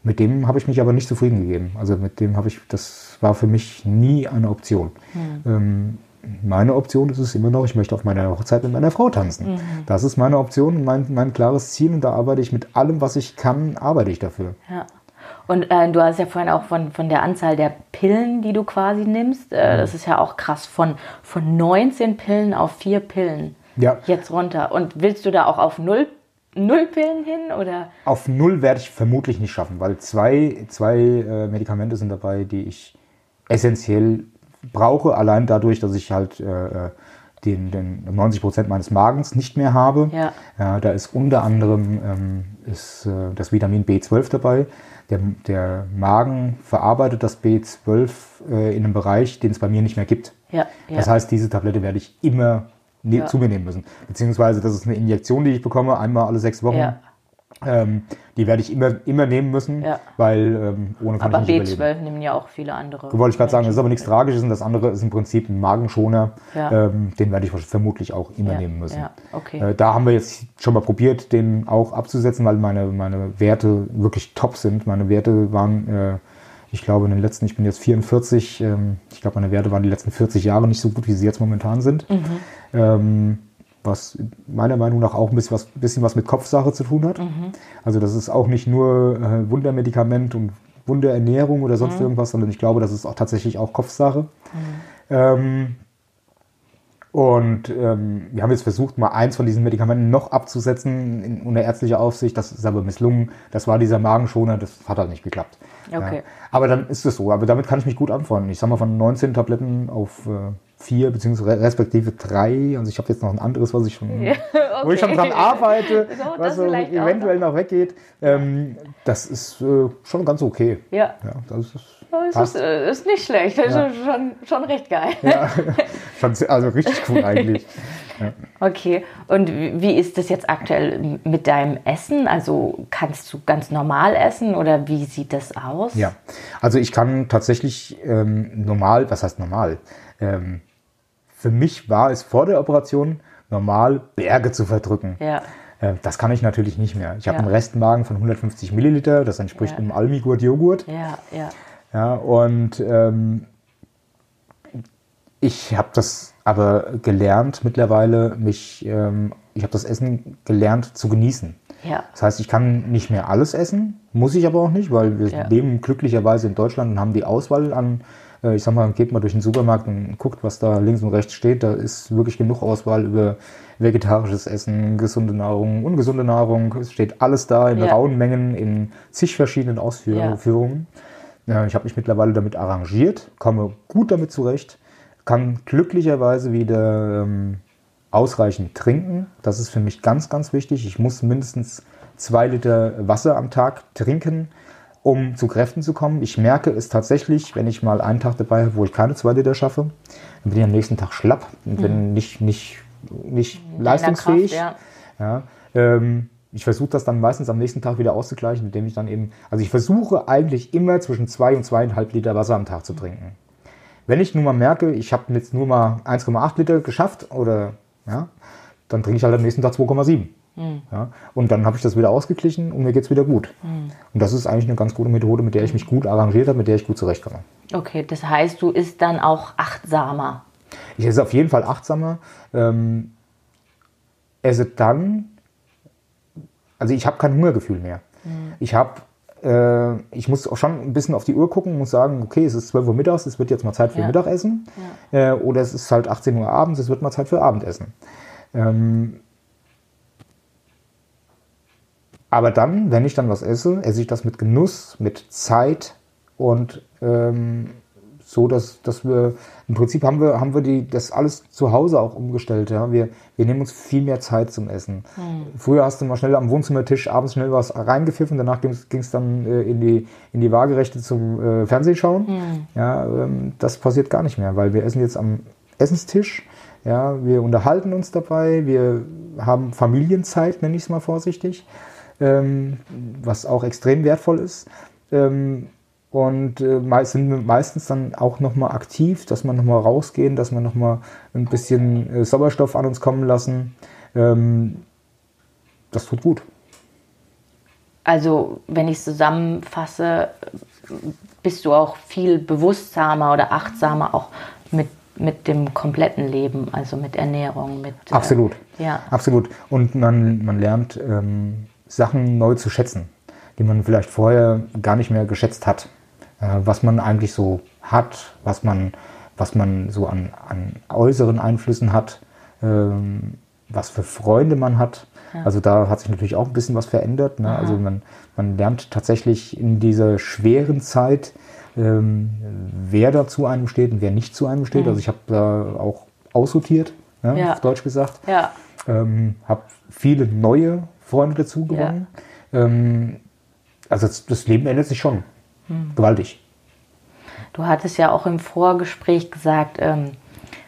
Mit dem habe ich mich aber nicht zufrieden gegeben. Also mit dem habe ich, das war für mich nie eine Option. Mhm. Ähm, meine Option ist es immer noch, ich möchte auf meiner Hochzeit mit meiner Frau tanzen. Mhm. Das ist meine Option, mein, mein klares Ziel und da arbeite ich mit allem, was ich kann, arbeite ich dafür. Ja. Und äh, du hast ja vorhin auch von, von der Anzahl der Pillen, die du quasi nimmst. Äh, mhm. Das ist ja auch krass. Von, von 19 Pillen auf vier Pillen. Ja. Jetzt runter. Und willst du da auch auf null, null Pillen hin? Oder? Auf null werde ich vermutlich nicht schaffen, weil zwei, zwei äh, Medikamente sind dabei, die ich essentiell brauche, allein dadurch, dass ich halt äh, äh den, den 90 Prozent meines Magens nicht mehr habe. Ja. ja da ist unter anderem ähm, ist, äh, das Vitamin B12 dabei. Der, der, Magen verarbeitet das B12 äh, in einem Bereich, den es bei mir nicht mehr gibt. Ja, ja. Das heißt, diese Tablette werde ich immer ne ja. zu mir nehmen müssen. Beziehungsweise das ist eine Injektion, die ich bekomme, einmal alle sechs Wochen. Ja. Ähm, die werde ich immer, immer nehmen müssen, ja. weil ähm, ohne kann aber ich nicht B12 überleben. nehmen ja auch viele andere. Wollte ich gerade sagen, das ist aber nichts Tragisches und das andere ist im Prinzip ein Magenschoner. Ja. Ähm, den werde ich vermutlich auch immer ja. nehmen müssen. Ja. Okay. Äh, da haben wir jetzt schon mal probiert, den auch abzusetzen, weil meine, meine Werte wirklich top sind. Meine Werte waren, äh, ich glaube, in den letzten, ich bin jetzt 44, ähm, ich glaube, meine Werte waren die letzten 40 Jahre nicht so gut, wie sie jetzt momentan sind. Mhm. Ähm, was meiner Meinung nach auch ein bisschen was, bisschen was mit Kopfsache zu tun hat. Mhm. Also das ist auch nicht nur äh, Wundermedikament und Wunderernährung oder sonst mhm. irgendwas, sondern ich glaube, das ist auch tatsächlich auch Kopfsache. Mhm. Ähm, und ähm, wir haben jetzt versucht, mal eins von diesen Medikamenten noch abzusetzen in, unter ärztlicher Aufsicht. Das ist aber misslungen. Das war dieser Magenschoner, das hat halt nicht geklappt. Okay. Ja. Aber dann ist es so. Aber damit kann ich mich gut anfreunden. Ich sag mal, von 19 Tabletten auf äh, vier beziehungsweise respektive drei. Also ich habe jetzt noch ein anderes, was ich schon, ja, (laughs) okay. wo ich schon dran arbeite, (laughs) so, was so eventuell noch. weggeht. Ähm, das ist äh, schon ganz okay. Ja. ja das ist, das ist, äh, ist, nicht schlecht. Das ja. ist schon, schon recht geil. Ja, (laughs) also richtig cool eigentlich. Ja. Okay, und wie ist das jetzt aktuell mit deinem Essen? Also kannst du ganz normal essen oder wie sieht das aus? Ja, also ich kann tatsächlich ähm, normal, was heißt normal? Ähm, für mich war es vor der Operation normal, Berge zu verdrücken. Ja. Äh, das kann ich natürlich nicht mehr. Ich habe ja. einen Restmagen von 150 Milliliter, das entspricht ja. einem Almigurt-Joghurt. Ja, ja. Ja, und ähm, ich habe das aber gelernt mittlerweile, mich, ähm, ich habe das Essen gelernt zu genießen. Ja. Das heißt, ich kann nicht mehr alles essen, muss ich aber auch nicht, weil wir ja. leben glücklicherweise in Deutschland und haben die Auswahl an äh, ich sag mal, geht mal durch den Supermarkt und guckt, was da links und rechts steht. Da ist wirklich genug Auswahl über vegetarisches Essen, gesunde Nahrung, ungesunde Nahrung. Es steht alles da in ja. rauen Mengen in zig verschiedenen Ausführungen. Ja. Ich habe mich mittlerweile damit arrangiert, komme gut damit zurecht, kann glücklicherweise wieder ähm, ausreichend trinken. Das ist für mich ganz, ganz wichtig. Ich muss mindestens zwei Liter Wasser am Tag trinken um zu Kräften zu kommen. Ich merke es tatsächlich, wenn ich mal einen Tag dabei habe, wo ich keine zwei Liter schaffe, dann bin ich am nächsten Tag schlapp und mhm. bin nicht, nicht, nicht leistungsfähig. Kraft, ja. ja ähm, ich versuche das dann meistens am nächsten Tag wieder auszugleichen, indem ich dann eben, also ich versuche eigentlich immer zwischen zwei und zweieinhalb Liter Wasser am Tag zu trinken. Wenn ich nun mal merke, ich habe jetzt nur mal 1,8 Liter geschafft oder ja, dann trinke ich halt am nächsten Tag 2,7. Mhm. Ja, und dann habe ich das wieder ausgeglichen und mir geht es wieder gut. Mhm. Und das ist eigentlich eine ganz gute Methode, mit der ich mich gut arrangiert habe, mit der ich gut zurechtkomme. Okay, das heißt, du isst dann auch achtsamer. Ich esse auf jeden Fall achtsamer. Ähm, esse dann, also ich habe kein Hungergefühl mehr. Mhm. Ich habe äh, ich muss auch schon ein bisschen auf die Uhr gucken, muss sagen, okay, es ist 12 Uhr mittags, es wird jetzt mal Zeit für ja. Mittagessen. Ja. Äh, oder es ist halt 18 Uhr abends, es wird mal Zeit für Abendessen. Ähm, aber dann, wenn ich dann was esse, esse ich das mit Genuss, mit Zeit und ähm, so, dass, dass wir im Prinzip haben wir, haben wir die, das alles zu Hause auch umgestellt. Ja? Wir, wir nehmen uns viel mehr Zeit zum Essen. Mhm. Früher hast du mal schnell am Wohnzimmertisch abends schnell was reingepfiffen, danach ging es dann äh, in, die, in die Waagerechte zum äh, Fernsehschauen. Mhm. Ja, ähm, das passiert gar nicht mehr, weil wir essen jetzt am Essenstisch. Ja, wir unterhalten uns dabei, wir haben Familienzeit, nenne ich es mal vorsichtig ähm, was auch extrem wertvoll ist. Ähm, und äh, sind meistens dann auch nochmal aktiv, dass man nochmal rausgehen, dass man nochmal ein bisschen äh, Sauerstoff an uns kommen lassen. Ähm, das tut gut. Also, wenn ich es zusammenfasse, bist du auch viel bewusstsamer oder achtsamer auch mit, mit dem kompletten Leben, also mit Ernährung, mit. Äh, Absolut. Äh, ja. Absolut. Und man, man lernt ähm, Sachen neu zu schätzen, die man vielleicht vorher gar nicht mehr geschätzt hat. Äh, was man eigentlich so hat, was man, was man so an, an äußeren Einflüssen hat, ähm, was für Freunde man hat. Ja. Also da hat sich natürlich auch ein bisschen was verändert. Ne? Also man, man lernt tatsächlich in dieser schweren Zeit, ähm, wer da zu einem steht und wer nicht zu einem steht. Mhm. Also ich habe da auch aussortiert, ne? ja. auf Deutsch gesagt. Ja. Ähm, habe viele neue Freunde dazu gewonnen. Ja. Ähm, also das, das, Leben ändert sich schon. Mhm. Gewaltig. Du hattest ja auch im Vorgespräch gesagt, ähm,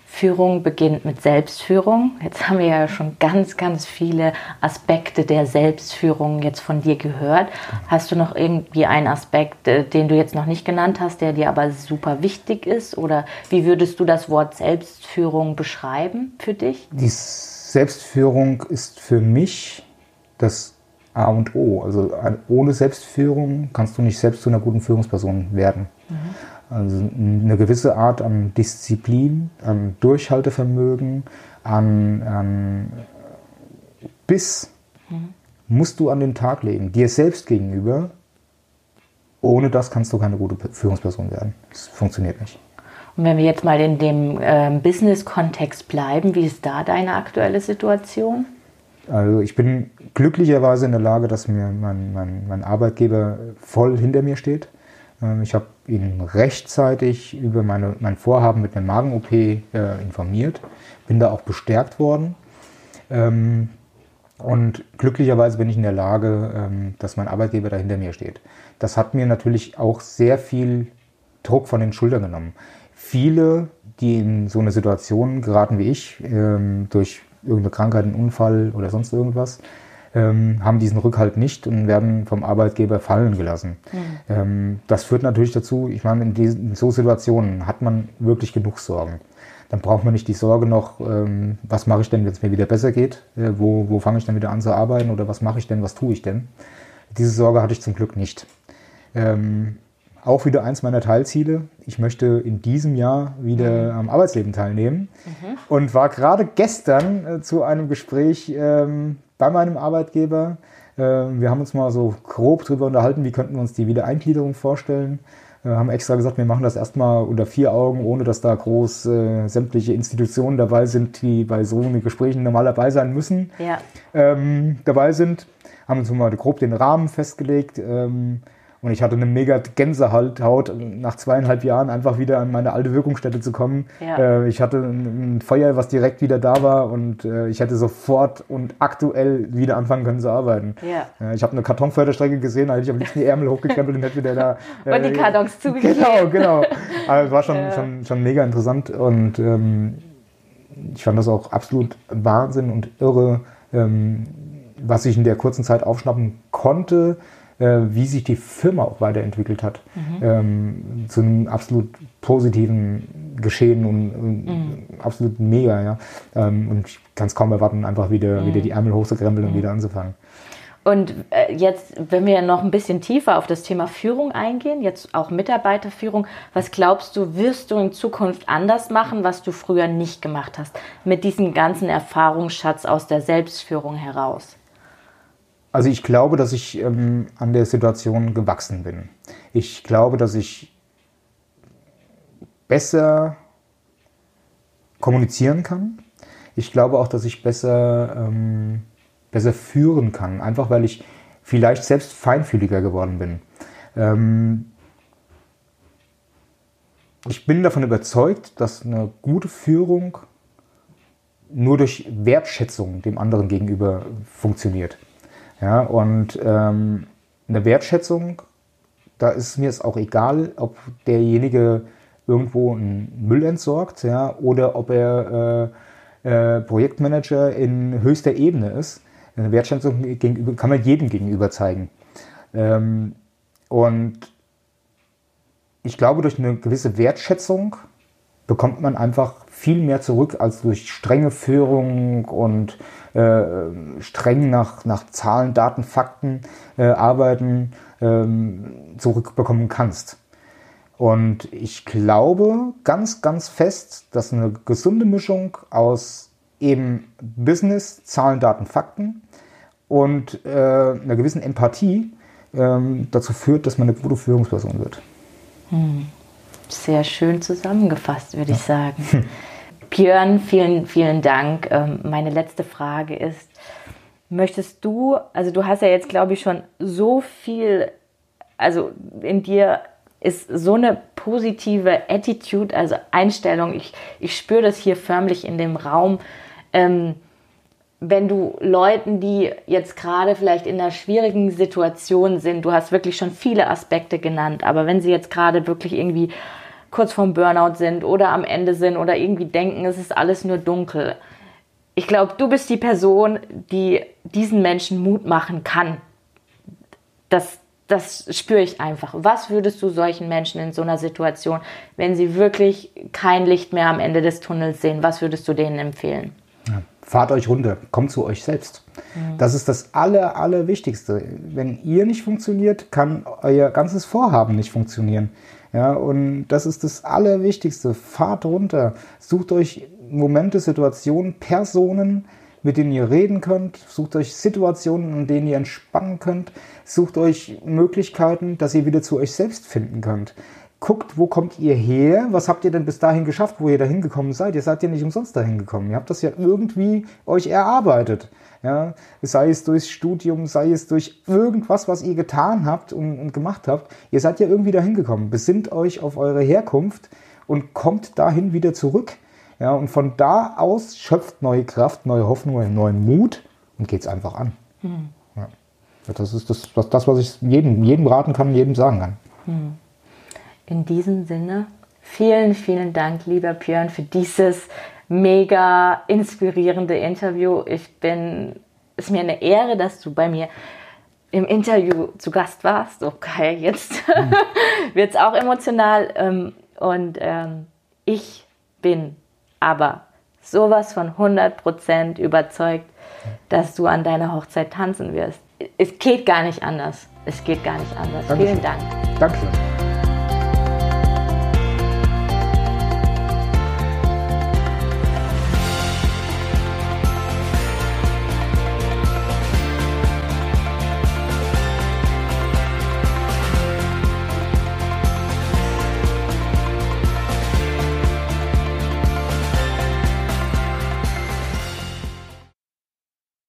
Führung beginnt mit Selbstführung. Jetzt haben wir ja schon ganz, ganz viele Aspekte der Selbstführung jetzt von dir gehört. Hast du noch irgendwie einen Aspekt, äh, den du jetzt noch nicht genannt hast, der dir aber super wichtig ist? Oder wie würdest du das Wort Selbstführung beschreiben für dich? Die Selbstführung ist für mich das A und O. Also ohne Selbstführung kannst du nicht selbst zu einer guten Führungsperson werden. Mhm. Also eine gewisse Art an Disziplin, an Durchhaltevermögen, an, an Biss mhm. musst du an den Tag legen, dir selbst gegenüber. Ohne das kannst du keine gute Führungsperson werden. Das funktioniert nicht. Und wenn wir jetzt mal in dem äh, Business-Kontext bleiben, wie ist da deine aktuelle Situation? Also ich bin glücklicherweise in der Lage, dass mir mein, mein, mein Arbeitgeber voll hinter mir steht. Ähm, ich habe ihn rechtzeitig über meine, mein Vorhaben mit einer Magen-OP äh, informiert, bin da auch bestärkt worden. Ähm, und glücklicherweise bin ich in der Lage, ähm, dass mein Arbeitgeber da hinter mir steht. Das hat mir natürlich auch sehr viel Druck von den Schultern genommen. Viele, die in so eine Situation geraten wie ich, ähm, durch irgendeine Krankheit, einen Unfall oder sonst irgendwas, ähm, haben diesen Rückhalt nicht und werden vom Arbeitgeber fallen gelassen. Mhm. Ähm, das führt natürlich dazu, ich meine, in, diesen, in so Situationen hat man wirklich genug Sorgen. Dann braucht man nicht die Sorge noch, ähm, was mache ich denn, wenn es mir wieder besser geht? Äh, wo wo fange ich denn wieder an zu arbeiten? Oder was mache ich denn, was tue ich denn? Diese Sorge hatte ich zum Glück nicht. Ähm, auch wieder eins meiner Teilziele. Ich möchte in diesem Jahr wieder mhm. am Arbeitsleben teilnehmen mhm. und war gerade gestern äh, zu einem Gespräch ähm, bei meinem Arbeitgeber. Äh, wir haben uns mal so grob darüber unterhalten, wie könnten wir uns die Wiedereingliederung vorstellen. Wir äh, haben extra gesagt, wir machen das erstmal unter vier Augen, ohne dass da groß äh, sämtliche Institutionen dabei sind, die bei so Gesprächen normal dabei sein müssen, ja. ähm, dabei sind. Haben uns mal grob den Rahmen festgelegt. Ähm, und ich hatte eine mega Gänsehaut, nach zweieinhalb Jahren einfach wieder an meine alte Wirkungsstätte zu kommen. Ja. Äh, ich hatte ein Feuer, was direkt wieder da war und äh, ich hätte sofort und aktuell wieder anfangen können zu arbeiten. Ja. Äh, ich habe eine Kartonförderstrecke gesehen, da hätte ich am liebsten die Ärmel hochgekrempelt und hätte wieder da... (laughs) und die Kartons zugegeben. (laughs) Genau, genau. Also es war schon, ja. schon, schon mega interessant und ähm, ich fand das auch absolut Wahnsinn und irre, ähm, was ich in der kurzen Zeit aufschnappen konnte äh, wie sich die Firma auch weiterentwickelt hat. Mhm. Ähm, zu einem absolut positiven Geschehen und, und mhm. absolut mega. Ja? Ähm, und ich kann es kaum erwarten, einfach wieder, mhm. wieder die Ärmel hochzukrempeln und mhm. wieder anzufangen. Und äh, jetzt, wenn wir noch ein bisschen tiefer auf das Thema Führung eingehen, jetzt auch Mitarbeiterführung, was glaubst du, wirst du in Zukunft anders machen, was du früher nicht gemacht hast, mit diesem ganzen Erfahrungsschatz aus der Selbstführung heraus? Also ich glaube, dass ich ähm, an der Situation gewachsen bin. Ich glaube, dass ich besser kommunizieren kann. Ich glaube auch, dass ich besser, ähm, besser führen kann, einfach weil ich vielleicht selbst feinfühliger geworden bin. Ähm, ich bin davon überzeugt, dass eine gute Führung nur durch Wertschätzung dem anderen gegenüber funktioniert. Ja, und ähm, eine Wertschätzung, da ist mir es auch egal, ob derjenige irgendwo einen Müll entsorgt ja, oder ob er äh, äh, Projektmanager in höchster Ebene ist. Eine Wertschätzung gegenüber, kann man jedem gegenüber zeigen. Ähm, und ich glaube, durch eine gewisse Wertschätzung bekommt man einfach viel mehr zurück als durch strenge Führung und äh, streng nach, nach Zahlen, Daten, Fakten äh, arbeiten ähm, zurückbekommen kannst. Und ich glaube ganz, ganz fest, dass eine gesunde Mischung aus eben Business, Zahlen, Daten, Fakten und äh, einer gewissen Empathie ähm, dazu führt, dass man eine gute Führungsperson wird. Hm. Sehr schön zusammengefasst, würde ja. ich sagen. (laughs) Björn, vielen, vielen Dank. Ähm, meine letzte Frage ist, möchtest du, also du hast ja jetzt, glaube ich, schon so viel, also in dir ist so eine positive Attitude, also Einstellung. Ich, ich spüre das hier förmlich in dem Raum. Ähm, wenn du Leuten, die jetzt gerade vielleicht in einer schwierigen Situation sind, du hast wirklich schon viele Aspekte genannt, aber wenn sie jetzt gerade wirklich irgendwie kurz vorm Burnout sind oder am Ende sind oder irgendwie denken, es ist alles nur dunkel. Ich glaube, du bist die Person, die diesen Menschen Mut machen kann. Das, das spüre ich einfach. Was würdest du solchen Menschen in so einer Situation, wenn sie wirklich kein Licht mehr am Ende des Tunnels sehen, was würdest du denen empfehlen? Ja, fahrt euch runter, kommt zu euch selbst. Mhm. Das ist das Aller, Allerwichtigste. Wenn ihr nicht funktioniert, kann euer ganzes Vorhaben nicht funktionieren. Ja, und das ist das Allerwichtigste. Fahrt runter, sucht euch Momente, Situationen, Personen, mit denen ihr reden könnt. Sucht euch Situationen, in denen ihr entspannen könnt. Sucht euch Möglichkeiten, dass ihr wieder zu euch selbst finden könnt guckt, wo kommt ihr her? Was habt ihr denn bis dahin geschafft, wo ihr dahin gekommen seid? Ihr seid ja nicht umsonst dahin gekommen. Ihr habt das ja irgendwie euch erarbeitet. Ja, sei es durchs Studium, sei es durch irgendwas, was ihr getan habt und, und gemacht habt. Ihr seid ja irgendwie dahin gekommen. Besinnt euch auf eure Herkunft und kommt dahin wieder zurück. Ja, und von da aus schöpft neue Kraft, neue Hoffnung, neuen Mut und geht es einfach an. Hm. Ja. Das ist das, das, was ich jedem, jedem raten kann, jedem sagen kann. Hm. In diesem Sinne, vielen, vielen Dank, lieber Björn, für dieses mega inspirierende Interview. Ich bin, es ist mir eine Ehre, dass du bei mir im Interview zu Gast warst. Okay, jetzt (laughs) mhm. wird es auch emotional. Ähm, und ähm, ich bin aber sowas von 100% überzeugt, dass du an deiner Hochzeit tanzen wirst. Es geht gar nicht anders. Es geht gar nicht anders. Dankeschön. Vielen Dank. Dankeschön.